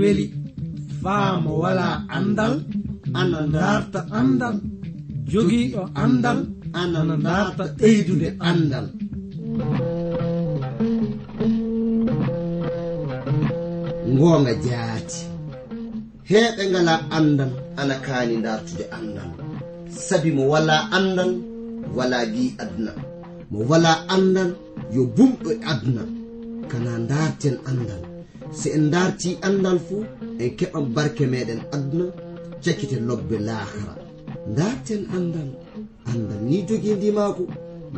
weli. Faamo wala andal ana darta andal. Jogiiɗo andal ana darta ɓeydude andal. Ngoonga jaati. Heɓe ngala andal ana kaani dartude andal. Sabi mo wala andal wala gi aduna. Mo wala andal yo bumɗo e aduna. Kana darten andal. so en darti andal fuu en keɓan barke meɗen aduna cakkite lobbe lahara. Darten andal andal ni jogii ndimaako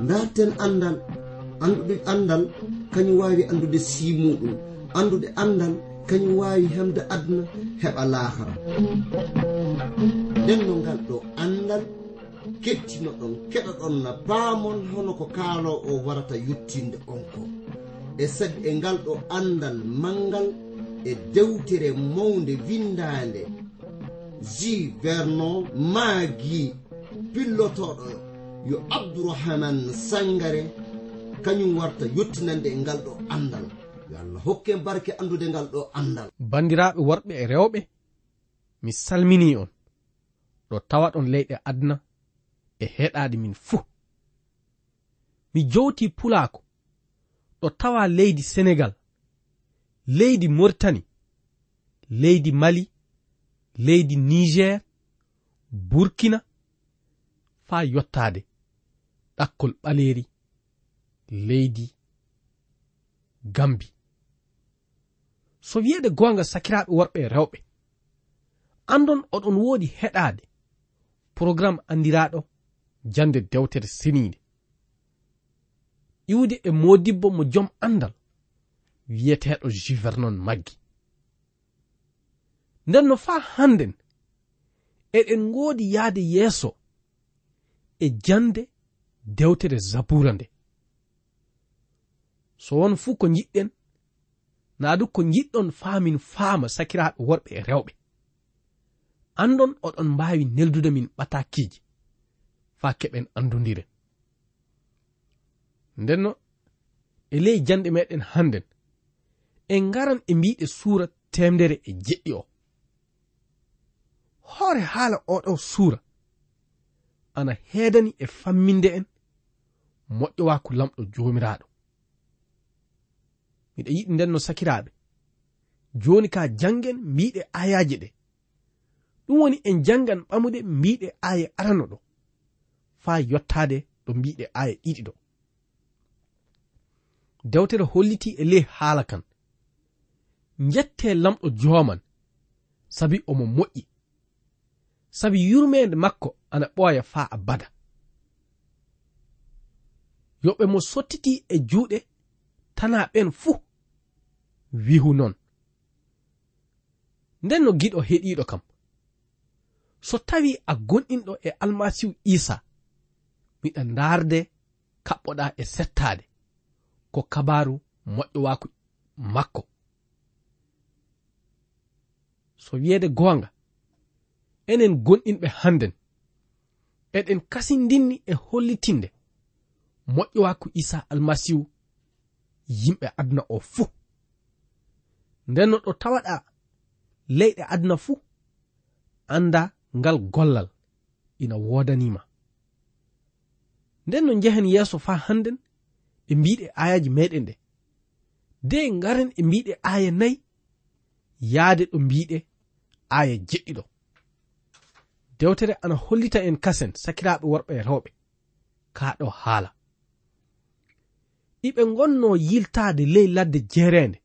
darten andal andude andal kañum wawi andude simuɗum andude andal kañum wawi hemde aduna heɓa lahara. Nden no ngal ɗo andal kettino ɗon keɗa ɗon na paamon hono ko kaalo o warata yettinde on ko. e sag e ngal ɗo andal mangal e dewtere mawde windande. Ji vernon maagi pillotoɗo yo abdourahaman sangare kañum warta yettinande e ngal ɗo andal. Yo allah hokke barke andude ngal ɗo andal. Bandiraɓe worɓe e rewɓe mi salmini on. Ɗo tawa ɗon leyɗe adna e heɗade min fuu. Mi jowti pulaako. ɗo tawa leydi senegal leydi mortani leydi mali leydi niger burkina faa yottaade ɗakkol ɓaleeri leydi gambi. So wiyeede goonga sakiraaɓe worɓe e rewɓe andon oɗon woodi heɗaade programme anndiraaɗo jannde dewtere seniinde iwde e modibbo mo jom andal wiyeteɗo juvernon maggi. Nden no faa hannden eɗen ngoodi yahde yeeso e jande dewtere zabura nde. So won fuu ko jiɗɗen naa du ko jiɗɗon faamin faama sakiraaɓe worɓe e rewɓe. Andon oɗon mbaawi neldude min ɓatakiiji faa keɓen anndondiren ndenno e ley janɗe meɗen hannden. En ngaran e mbiɗe suura temdere e jeɗɗi o. Hoore haala oɗo suura. Ana heedani e famminde en moƴƴowa ko lamɗo joomiraaɗo. Miɗa yiɗi nden no sakiraaɓe. Jooni ka janngen mbiɗe ayaji ɗe. Ɗum woni en jangan ɓamude mbiɗe aya arano ɗo. Faa yottade ɗo mbiɗe aya ɗiɗi ɗo. dewtere holliti e ley haala kan. Jette lamɗo jooman sabi omo moƴƴi. Sabi yurmede makko ana ɓooya faa abada. Yo ɓe mo sottiti e juuɗe tana ɓen fuu wihu noon nden no giɗo heɗiɗo kam. So tawi a gonɗinɗo e almasihu isa miɗa ndaarde kaɓɓoɗa e settaade. ko kabaru moƴƴowaku makko. So wiyeede goonga enen gonɗinɓe hannden eɗen kasindinni e hollitinde moƴƴowaku isa almasihu yimɓe aduna o fuu. Nden no ɗo tawaɗa leyɗe aduna fuu anda ngal gollal ina woodanima nden no njehen yeeso faa hannden ɓe mbiɗe ayaji meɗen ɗe. De ngaren e mbiɗe aya nayi yaade ɗo mbiɗe aya jeɗɗiɗo dewtere ana hollita en kasen sakiraɓe worɓe e rewɓe ka ɗo haala. Iɓe gonno yiltade ley ladde jeerende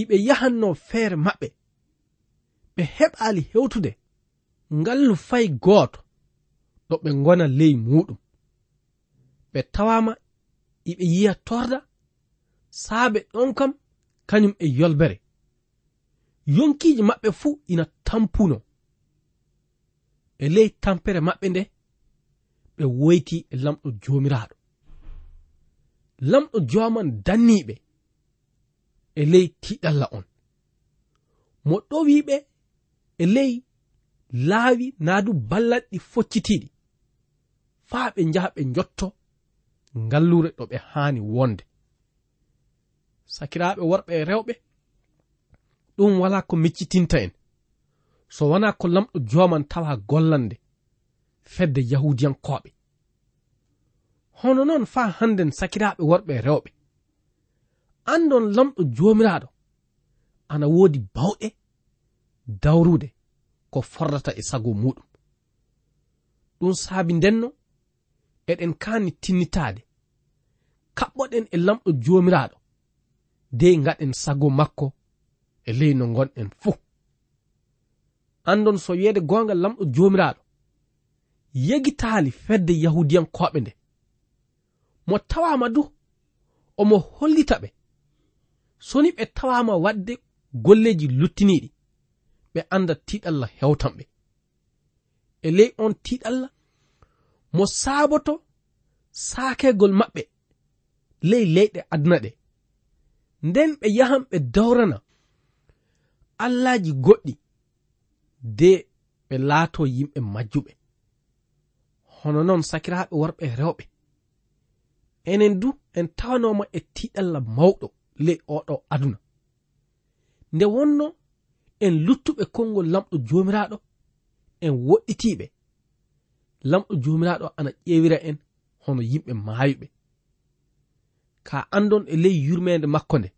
iɓe yahanno feere maɓɓe ɓe heɓali hewtude ngallu fay gooto ɗo ɓe gona ley muɗum ɓe tawama iɓe yiya torda saabe ɗon kam kañum e yolbere. Yonkiji maɓɓe fuu ina tampuno. E ley tampere maɓɓe nde ɓe woyti e lamɗo jomiraɗo lamɗo joman danniɓe e ley tiɗalla on. Mo ɗowiɓe e ley laawi naadu ballal ɗi foccitiiɗi faa ɓe njaha ɓe jotto ngallure ɗo ɓe haani wonde. Sakiraaɓe worɓe e rewɓe ɗum wala ko miccitinta en. So wona ko lamɗo joman tawa gollande fedde yahudiyankoɓe hono noon faa hannden sakiraaɓe worɓe e rewɓe. Andon lamɗo joomiraaɗo ana woodi bawɗe dawrude ko forrata e sago muɗum ɗum saabi ndenno eɗen kani tinnitade kaɓɓoɗen e lamɗo jomiraɗo dey gaɗen sago makko e ley no gonɗen fuu. Andon so wiyeede gonga lamɗo jomiraɗo yegitaali fedde yahudiyankoɓe nde. Mo tawama du omo hollita ɓe. Soni ɓe tawama wadde golleji luttiniɗi ɓe anda tiɗalla hewtanɓe e ley on tiɗalla mo saaboto saakegol maɓɓe ley leyɗe aduna ɗe. Nden ɓe yahan ɓe dawrana allaji goɗɗi de ɓe laato yimɓe majjuɓe. Hono noon sakiraaɓe worɓe rewɓe. Enen du en tawanoma e tiɗalla mawɗo ley oɗo aduna. Nde wonno en luttuɓe konngol lamɗo jomiraɗo en woɗɗitiɓe lamɗo jomiraɗo ana ƴeewira en hono yimɓe maayuɓe. Ka andon e ley yurmede makko nde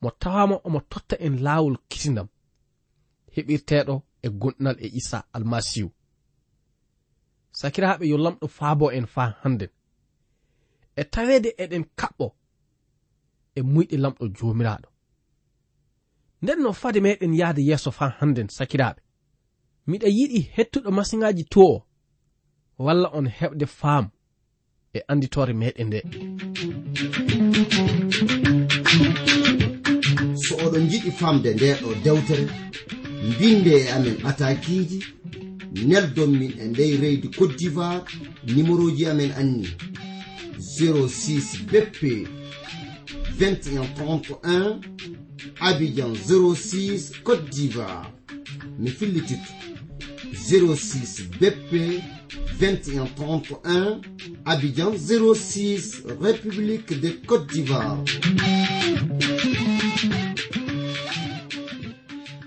mo tawama omo totta en laawol kisinam heɓirteɗo e gonɗinal e isa almasihu sakiraaɓe yo lamɗo faabo en faa hannden. E tawede eɗen kaɓɓo e muyɗe lamɗo joomiraaɗo. Nden no fade meɗen yahde yeeso faa hannden sakiraaɓe. Miɗa yiɗi hettuɗo masiŋaaji to o walla on heɓde faamu e anditore meɗen nde. So oɗon jiɗi famde nde ɗo dewtere mbinde e amen atakiji neldon min e ndey reydi cote d'ivoire numéro ji amen anni 06 bp 2131 abidjan 06 cote d'ivoire. Mi fillititto 06 BP 2131 Abidjan 06 République de Côte d'Ivoire.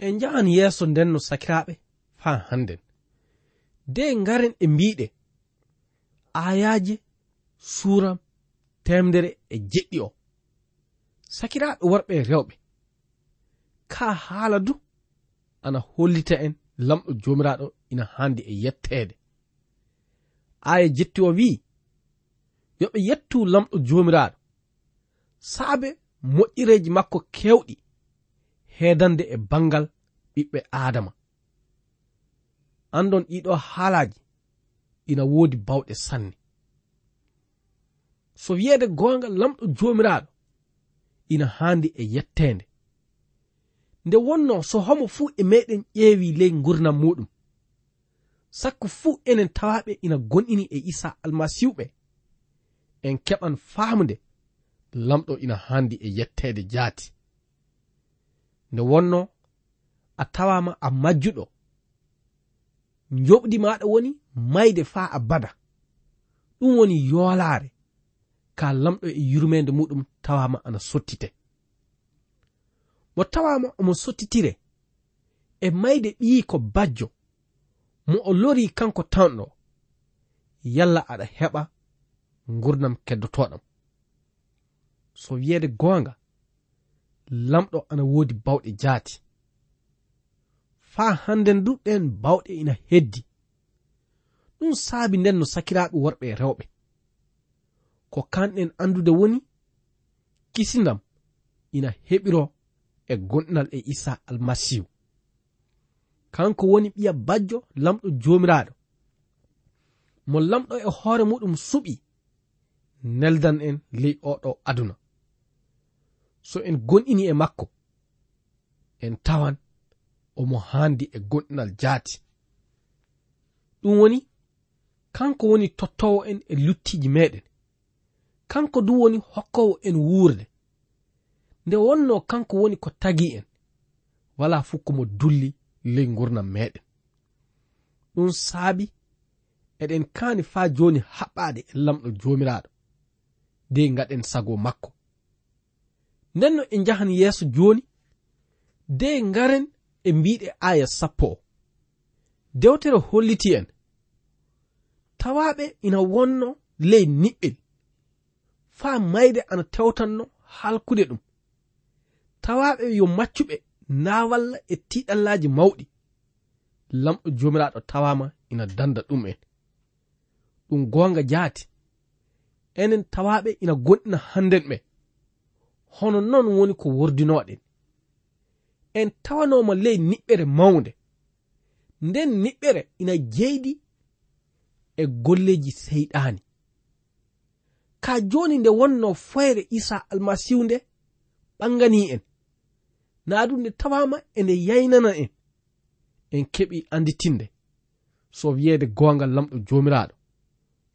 En jahan yeeso nden no sakiraaɓe haa hannden. De ngaren e mbiɗe ayaaje suuram temdere e jeɗɗi o. Sakiraaɓe worɓe e rewɓe ka haala du ana hollita en. lamɗo jomiraɗo ina handi e yettede. Aya jetti o wi'i yoɓe yettu lamɗo jomiraɗo. Saabe moƴƴireji makko kewɗi heedande e bangal ɓiɓɓe adama andon ɗiɗo haalaji ina woodi bawɗe sanne. So wiyeede gonga lamɗo jomiraɗo ina handi e yettende nde wonno so homo fuu e meɗen ƴeewi ley gurdam muɗum. Sakko fuu enen tawaɓe ina gonɗini e isa almasihuɓe en keɓan faamde lamɗo ina handi e yettede jaati. Nde wonno a tawama a majjuɗo. Joɓdi maɗa woni mayde faa bada. Ɗum woni yoolaare. Ka lamɗo e yurmede muɗum tawama ana sottite. mo tawama omo sottitire e mayde ɓiyi ko bajjo mo o lori kanko tanɗo yalla aɗa heɓa gurdam keddotoɗam. So wiyeede goonga lamɗo ana woodi bawɗe jaati. Faa hannden duɗɗen bawɗe ina heddi. Ɗum saabi nden no sakiraaɓe worɓe e rewɓe. Ko kanɗen anndude woni kisindam ina heɓiro e gonɗal e isa almasihu. Kanko woni ɓiya bajjo lamɗo jomiraɗo mo lamɗo e hoore muɗum suɓi neldan en ley oɗo aduna. So en gonɗini e makko en tawan omo handi e gonɗinal jaati. Ɗum woni kanko woni tottowo en e luttiji meɗen. Kanko du woni hokkowo en wuurde. nde wonno kanko woni ko tagi en. Wala fuu komo dulli ley gurnam meɗen. Ɗum saabi eɗen kaani faa jooni haɓɓaade e lamɗo joomiraaɗo de ngaɗen sago makko. Nden no en njahan yeeso jooni de ngaren e mbiɗe aya sappo o. Dewtere holliti en tawaɓe ina wonno ley niɓɓel faa mayde ana tewtanno halkude ɗum. tawaɓe yo maccuɓe na walla e tiɗallaji mawɗi. Lamɗo jomiraɗo tawama ina danda ɗum en. Ɗum gonga jaati. Enen tawaɓe ina gonɗina hannden ɓe hono noon woni ko wordinoɗen. En tawanoma ley niɓɓere mawnde. Nden niɓɓere ina jeyɗi e golleji seyɗani. Ka joni nde wonno foyre isa almasihu nde ɓangani en. na ɗum nde tawama ene yaynana en. En keɓi anditinde. So wiyeede gongal lamɗo jomiraɗo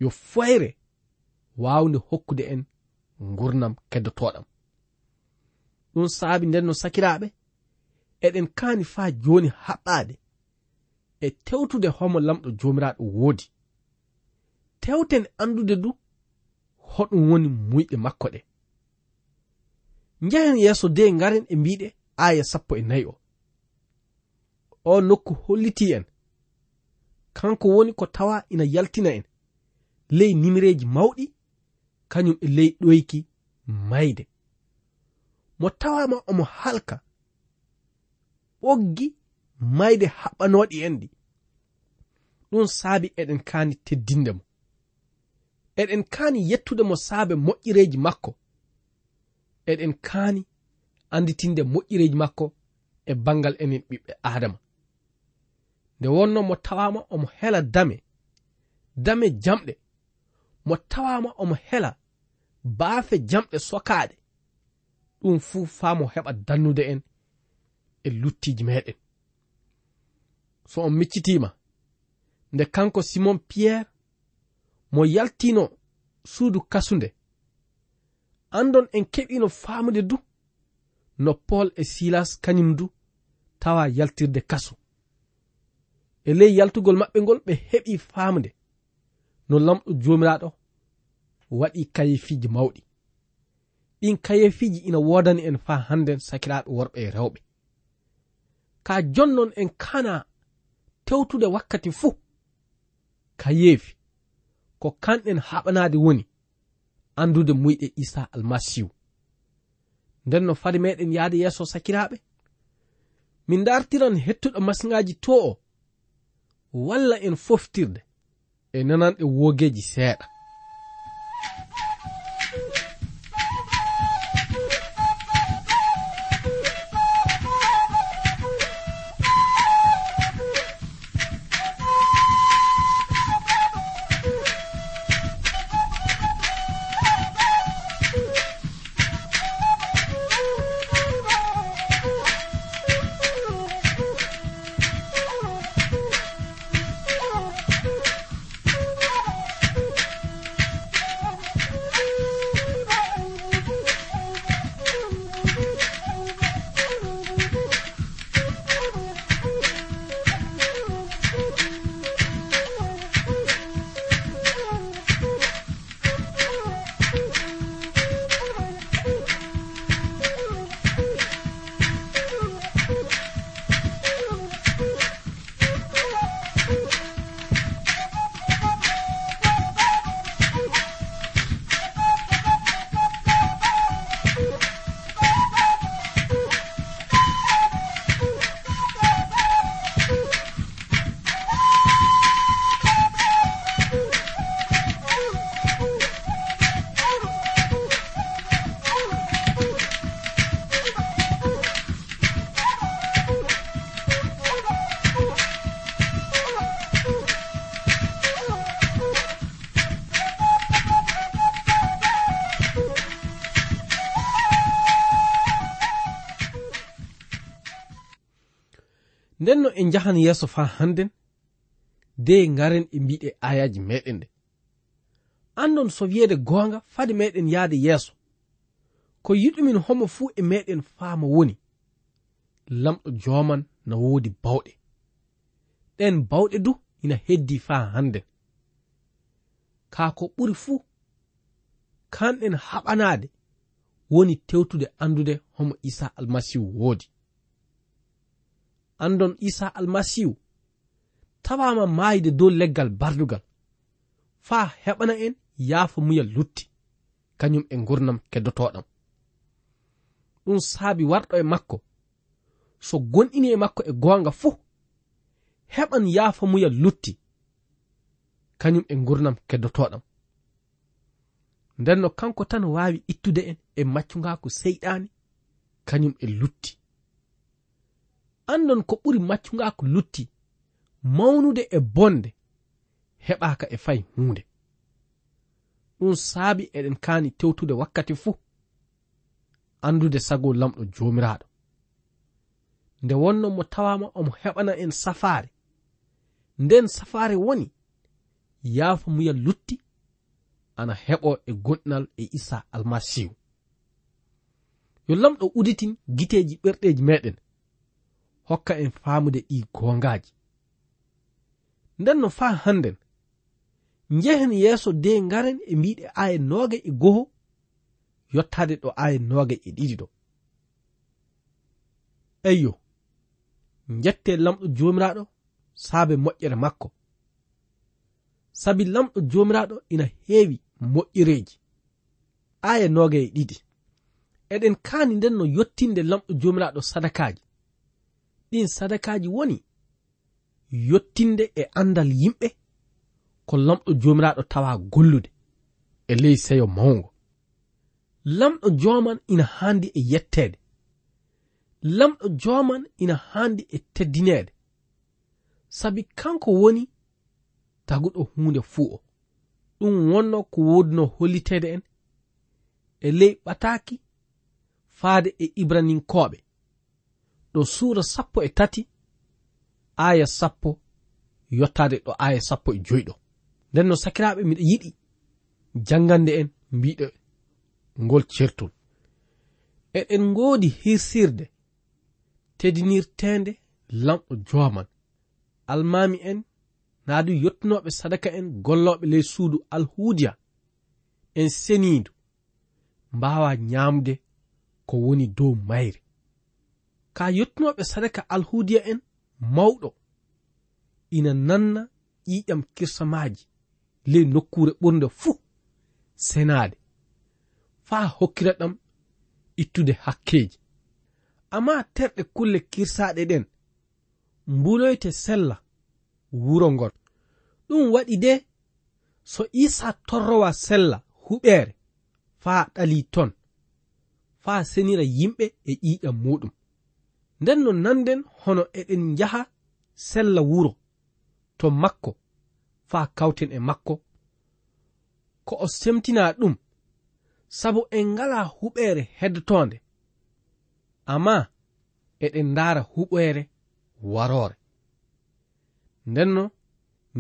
yo foyre wawde hokkude en gurnam keddotoɗam ɗum saabi nden no sakiraaɓe eɗen kaani faa joni haɓɓade e tewtude homo lamɗo jomiraɗo woodi. Tewten andude du hoɗum woni muyɗe makko ɗe. Njehen yeeso de ngaren e mbiɗe aya sappo e nayi o. O nokku holliti en. Kanko woni ko tawa ina yaltina en. Ley nimireji mawɗi kañum e ley ɗoyki mayde. Mo tawama omo halka ɓoggi mayde haɓɓanoɗi en ɗi. Ɗum saabi eɗen kaani teddinde mo. Eɗen kaani yettude mo saabe moƴƴireji makko. Eɗen kaani anditinde moƴƴireji makko e bangal enen ɓiɓɓe adama nde wonno mo tawama omo hela dame dame jamɗe mo tawama omo hela baafe jamɗe sokaɗe ɗum fuu faamo heɓa dannude en e luttiji meɗen so on miccitima nde kanko simon piyerre mo yaltino suudu kasunde andon en keɓino faamde du no paul e silas kañum du tawa yaltirde kaso e ley yaltugol maɓɓe ngol ɓe heɓi faamde no lamɗo jomiraɗo waɗi kayefiji mawɗi. Ɗin kayefiji ina wodani en fa hannden sakiraɓe worɓe e rewɓe. Ka jonnon en kana tewtude wakkati fuu kayeefi ko kanɗen haɓanade woni andude muyɗe isa almasihu. nden no fade meɗen yahde yeeso sakiraaɓe min dartiran hettuɗo masiŋaji to o walla en foftirde e nananɗe wogeji seeɗa. en jahan yeeso faa hannden de ngaren e mbiɗe ayaji meɗen nde. Andon so wiyeede goonga fade meɗen yahde yeeso. Ko yiɗumin homo fuu e meɗen faama woni. Lamɗo jooman no woodi bawɗe. Ɗen bawɗe du ina heddi faa hannden. Kaa ko ɓuri fuu kanɗen haɓanaade woni tewtude andude homo isa almasihu woodi. andon isa almasihu tawama maayde dow leggal bardugal. Faa heɓana en yaafa muya lutti. Kañum e gurnam keddotoɗam. Ɗum saabi warɗo e makko. So gonɗini e makko e goonga fuu heɓan yaafa muya lutti. Kañum e gurnam keddotoɗam. Ndenno kanko tan waawi ittude en e maccungaako seyɗaani kañum e lutti. andon ko ɓuri maccuga lutti mawnude e bonde heɓaka e fay hunde ɗum saabi eɗen kaani tewtude wakkati fuu andude sago lamɗo jomiraɗo nde wonno mo tawama omo heɓana en safaare. Nden safaare woni yaafa muya lutti ana heɓo e gonɗinal e isa almasihu yo lamɗo uditin giteji ɓerɗeji meɗen hokka en faamude ɗi gongaji nden no faa hannden njehen yeeso de ngaren e mbiɗe aya nooga e goho yottade ɗo aya nooga e ɗiɗi ɗo. Eyyo jette lamɗo jomiraɗo saabe moƴƴere makko. Sabi lamɗo jomiraɗo ina heewi moƴƴereji aya nooga e ɗiɗi. Eɗen kaani nden no yottinde lamɗo jomiraɗo sadakaji ɗin sadakaji woni yottinde e andal yimɓe ko lamɗo jomiraɗo tawa gollude e ley seyo mawngo. Lamɗo joman ina handi e yettede lamɗo joman ina handi e teddinede sabi kanko woni taguɗo hunde fuu o. Ɗum wonno ko woduno hollitede en e ley ɓataki faade e ibraninkoɓe ɗo suura sappo e tati aya sappo yottade ɗo aya sappo e joyɗo nden no sakiraaɓe miɗa yiɗi janngande en mbiɗo ngol certol eɗen ngoodi hirsirde tedinirteende lamɗo jooman almami en naadu yottinooɓe sadaka en gollooɓe ley suudu alhuudiya en seniindu mbaawa ñaamde ko woni dow mayre ka yettunoɓe sadaka alhudiya en mawɗo. Ina nanna ƴiƴam kirsamaji ley nokkure ɓurde fuu senade faa hokkira ɗam ittude hakkeji amma terɗe kulle kirsaɗe ɗen mbuloyte sella wuro ngon. Ɗum waɗi de so isa torrowa sella huɓere faa ɗali ton. Faa senira yimɓe e ƴiƴam muɗum nden no nanden hono eɗen njaha sella wuro to makko faa kawten e makko. Ko o semtina ɗum sabu en ngala huɓeere heddotoonde amma eɗen ndaara huɓeere waroore. Ndenno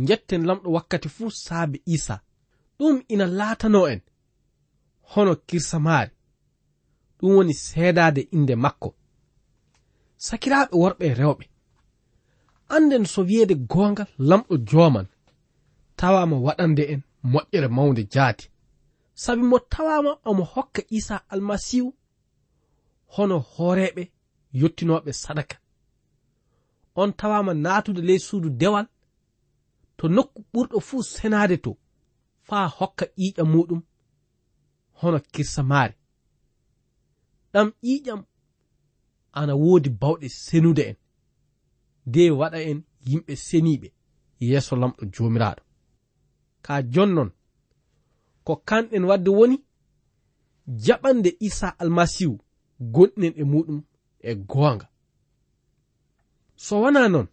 jetten lamɗo wakkati fuu saabe isa ɗum ina laatano en hono kirsamaari ɗum woni seedaade innde makko. sakiraaɓe worɓe rewɓe. Anden so wiyeede goongal lamɗo jooman tawama waɗande en moƴƴere mawnde jaati. Sabi mo tawama omo hokka isa almasihu hono hooreɓe yottinoɓe sadaka. On tawama naatude ley suudu dewal to nokku ɓurɗo fuu senade to faa hokka ƴiiƴam muɗum hono kirsa kirsamaari ɗam ƴiiƴam ana woodi bawɗe senude en. De waɗa en yimɓe seniɓe yeeso lamɗo joomiraaɗo. Ka jonnon ko kanɗen wadde woni jaɓande isa almasihu gonɗen e muɗum e goonga. So wona noon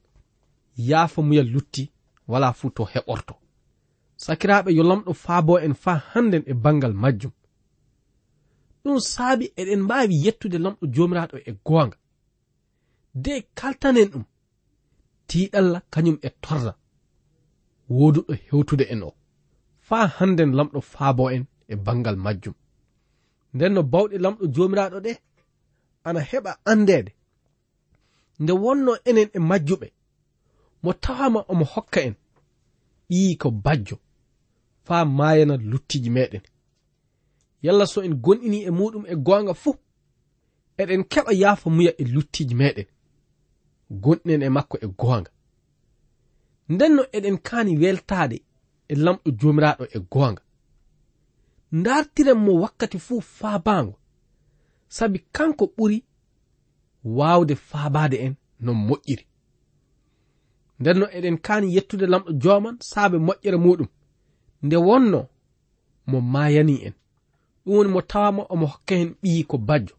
yaafa muya lutti wala fuu to heɓorto. Sakiraaɓe yo lamɗo faabo en faa hannden e bangal majjum. ɗum saabi eɗen mbaawi yettude lamɗo joomiraaɗo e goonga. De kaltanen ɗum tiiɗalla kañum e torra wooduɗo hewtude en o. Faa hannden lamɗo faabo en e banngal majjum. Nden no bawɗe lamɗo joomiraaɗo ɗe ana heɓa anndeede. Nde wonno enen e majjuɓe mo tawama omo hokka en ɗii ko bajjo. Faa maayana luttiji meɗen yalla so en gonɗini e muɗum e goonga fuu eɗen keɓa yaafa muya e luttiji meɗen gonɗinen e makko e goonga nden no eɗen kaani weltaade e lamɗo joomiraaɗo e goonga ndartiren mo wakkati fuu faabaango sabi kanko ɓuri waawde faabaade en no moƴƴiri. Nden no eɗen kaani yettude lamɗo jooman saabe moƴƴere muɗum. Nde wonno mo maayani en. ɗum woni mo tawama omo hokka hen ɓiyi ko bajjo.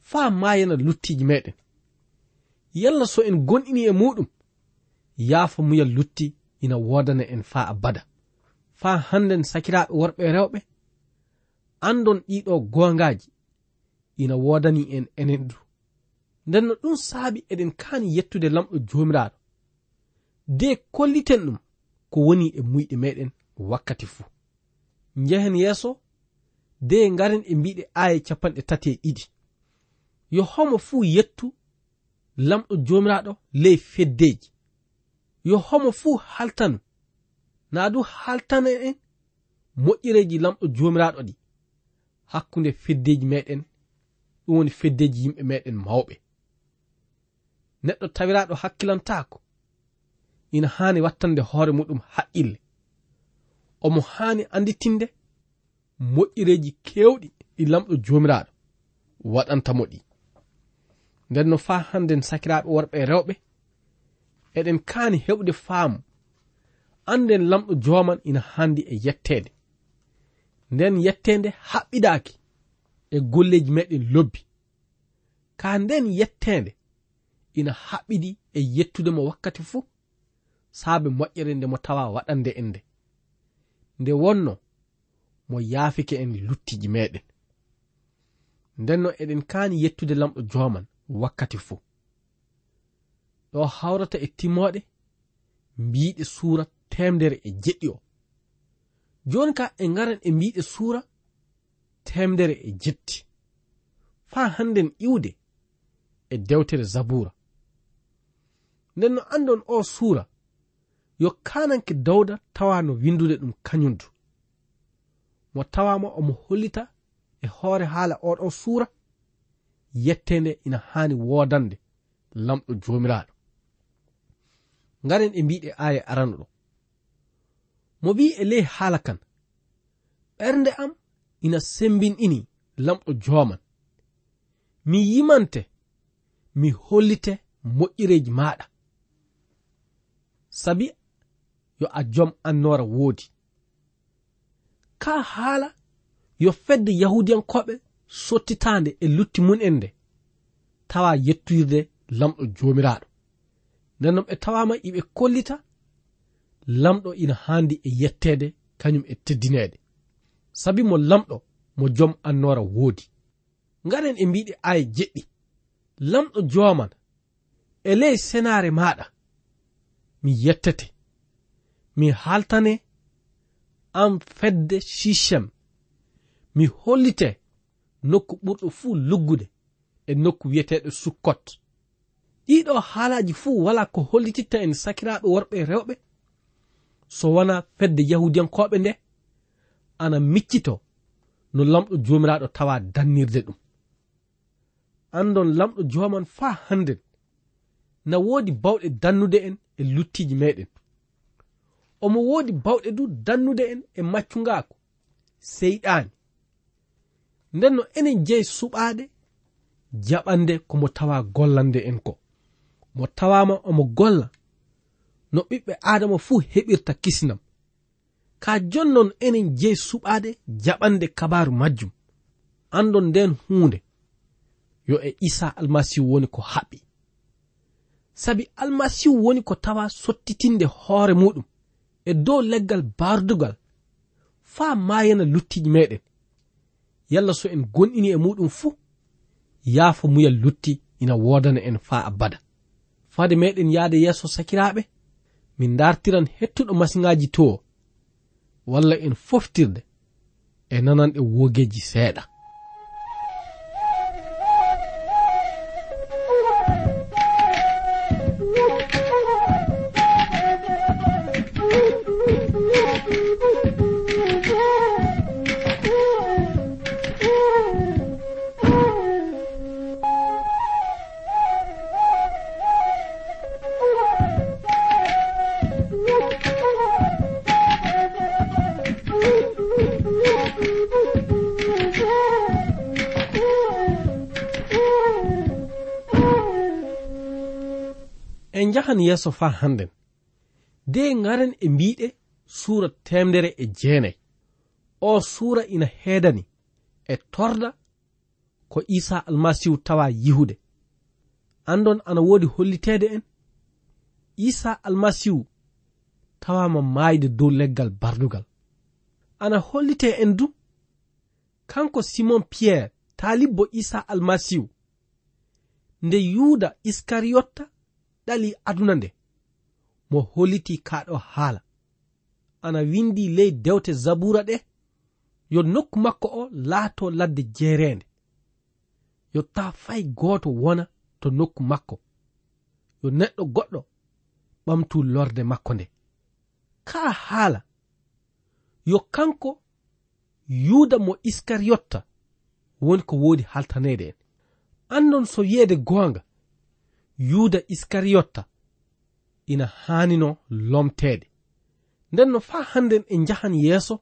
Faa maayana luttiji meɗen. Yalla so en gonɗini e muɗum yaafa muyal lutti ina wodana en faa abada. Faa hannden sakiraaɓe worɓe e rewɓe andon ɗiɗo goongaaji ina wodani en enen du. Nden no ɗum saabi eɗen kaani yettude lamɗo joomiraaɗo. De kolliten ɗum ko woni e muyɗe meɗen wakkati fuu. Njehen yeeso de ngaren e mbiɗe aya capanɗe tati e ɗiɗi. Yo homo fuu yettu lamɗo jomiraɗo ley feddeji. Yo homo fuu haltanu na du haltana en moƴƴireji lamɗo jomiraɗo ɗi. Hakkunde feddeji meɗen ɗum woni feddeji yimɓe meɗen mawɓe. Neɗɗo tawiraɗo hakkilantako ina hani wattande hoore muɗum haqqille. Omo hani anditinde moƴƴireeji keewɗi ɗi lamɗo joomiraaɗo waɗantamo ɗi. Nden no faa hannden sakiraaɓe worɓe e rewɓe eɗen kaani heɓde faamu anden lamɗo jooman ina handi e yetteede nden yetteende haɓɓidaaki e golleeji meɗen lobbi. Ka nden yetteende ina haɓɓidi e yettude mo wakkati fuu saabe moƴƴere nde mo tawa waɗande en nde. Nde wonno mo yaafike en luttiji meɗen ndenno eɗen kaani yettude lamɗo joman wakkati fuu. Ɗo hawrata e timmoɗe mbiɗe suura temdere e jeɗɗi o. Joni ka e ngaran e mbiɗe suura temdere e jetti. Faa hannden iwde e dewtere zabura nden no andon o suura yo kananke dawda tawa no windude ɗum kañumdu mo tawama omo hollita e hoore haala oɗon suura yettende ina hani wodande lamɗo jomiraɗo ngaren e mbiɗe aya arano ɗo mo wi e ley haala kan ɓernde am ina sembin'ini lamɗo joman mi yimante mi hollite moƴƴireji maɗa sabi yo a jom annora woodi. ka haala yo fedde yahudiyankoɓe sottitande e lutti mun en nde tawa yettoyirde lamɗo jomiraɗo nden noon ɓe tawama iɓe kollita lamɗo ina handi e yettede kañum e teddinede sabi mo lamɗo mo joom annora woodi. Ngaren e mbiɗe aya jeɗɗi lamɗo joman e ley senare maɗa mi yettete mi haltane am fedde shishem. Mi hollite nokku ɓurɗo fuu luggude e nokku wiyeteɗo sukkot. Ɗiɗo haalaji fuu wala ko hollititta en sakiraɓe worɓe rewɓe. So wona fedde yahudiyankoɓe nde ana miccito no lamɗo jomiraɗo tawa dannirde ɗum. Andon lamɗo joman faa hannden na woodi bawɗe dannude en e luttiji meɗen omo woodi bawɗe du dannude en e maccungako seyɗani nden no enen jeyi suɓaade jaɓande komo tawa gollande en ko. Mo tawama omo golla no ɓiɓɓe adama fuu heɓirta kisinam ka jonnon enen jeyi suɓaade jaɓande kabaru majjum. Andon nden hunde yo e isa almasihu woni ko haɓɓi sabi almasihu woni ko tawa sottitinde hoore muɗum. e dow leggal bardugal faa maayana luttiji meɗen yalla so en gonɗini e muɗum fuu yaafa muyal lutti ina wodana en faa abada. Fade meɗen yahde yeeso sakiraaɓe min dartiran hettuɗo masiŋaji to walla en foftirde e nananɗe wogeji seeɗa. yahan yeeso faa hannden. De ngaren e mbiɗe suura temdere e jeenayi. O suura ina heedani e torda ko isa almasihu tawa yihude. Andon ana woodi holliteede en. Isa almasihu tawama maayde dow leggal bardugal. Ana hollite en du. Kanko simon piyerre taalibbo isa almasihu nde yuuda iskariyotta ɗali aduna nde. Mo holiti kaɗo haala. Ana windi ley dewte zabura ɗe yo nokku makko o laato ladde jeerende yo ta fay gooto wona to nokku makko. Yo neɗɗo goɗɗo ɓamtu lorde makko nde. Kaa haala. Yo kanko yuuda mo iskariyotta woni ko woodi haltaneede en. Annon so wiyeede goonga yuuda iskariyotta. Ina haanino lomteede. Nden no faa hannden e njahan yeeso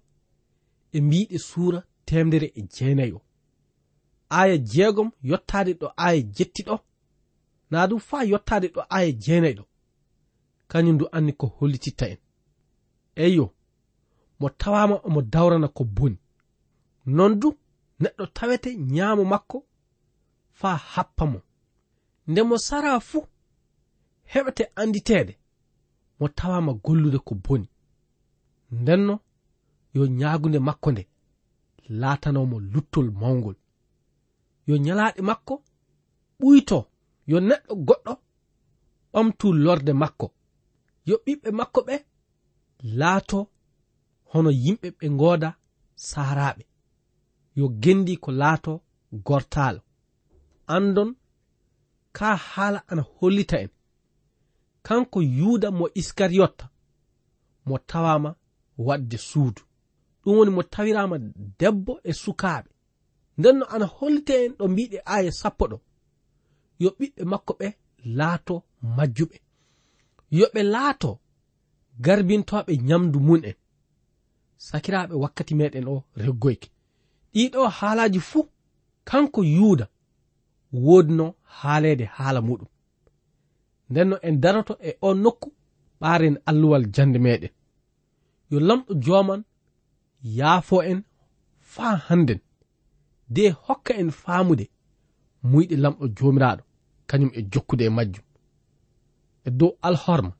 e mbiɗe suura temdere e jeenayi o aya jeegom yottaade ɗo aya jetti ɗo naa ɗum faa yottaade ɗo aya jeenayi ɗo kañum ndu anni ko hollititta en. Eyyo mo tawama omo dawrana ko boni. Non du neɗɗo tawete ñaamo makko faa happa mo. nde mo sara fuu heɓete anditeede mo tawama gollude ko boni. Ndenno yo ñaagunde makko nde laatanomo luttol mawgol yo ñalaaɗe makko ɓuyto yo neɗɗo goɗɗo ɓamtu lorde makko. Yo ɓiɓɓe makko ɓe laato hono yimɓe ɓe ngooda saaraaɓe. Yo gendi ko laato gortaalo andon ka haala ana hollita en. Kanko yuuda mo iskariyotta mo tawama wadde suudu. Ɗum woni mo tawirama debbo e sukaaɓe. Nden no ana hollita en ɗo mbiɗe aya sappo ɗo. Yo ɓiɓɓe makko ɓe laato majjuɓe. Yo ɓe laato garbintoɓe nyamdu mun'en sakiraɓe wakkati meɗen o reggoyke ɗiɗo haalaji fuu kanko yuuda wodno haalede haala muɗum. Ndenno en daroto e on nokku ɓaren alluwal jande meɗen. Yo lamɗo joman yaafo en faa hannden. De hokka en faamude muyɗe lamɗo jomiraɗo kañum e jokkude e majjum. E dow alhorma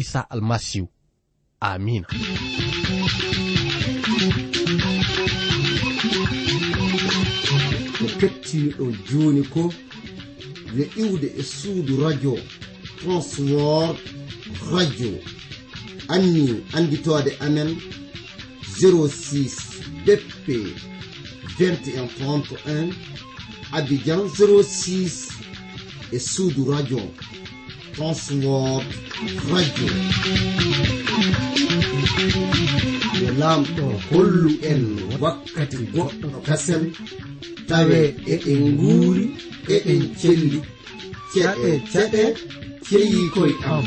isa almasihu. Amina mo kettiɗo joni ko yo iwde e suudu radio transword radio. Anni anditode amen 06 bp 2131 abidjan 06 e suudu radio transword radio lamɗo hollu en wakkati goɗɗo kasem tawe eɗen nguuri eɗen celli ceɗe ceɗe ceyi koye am.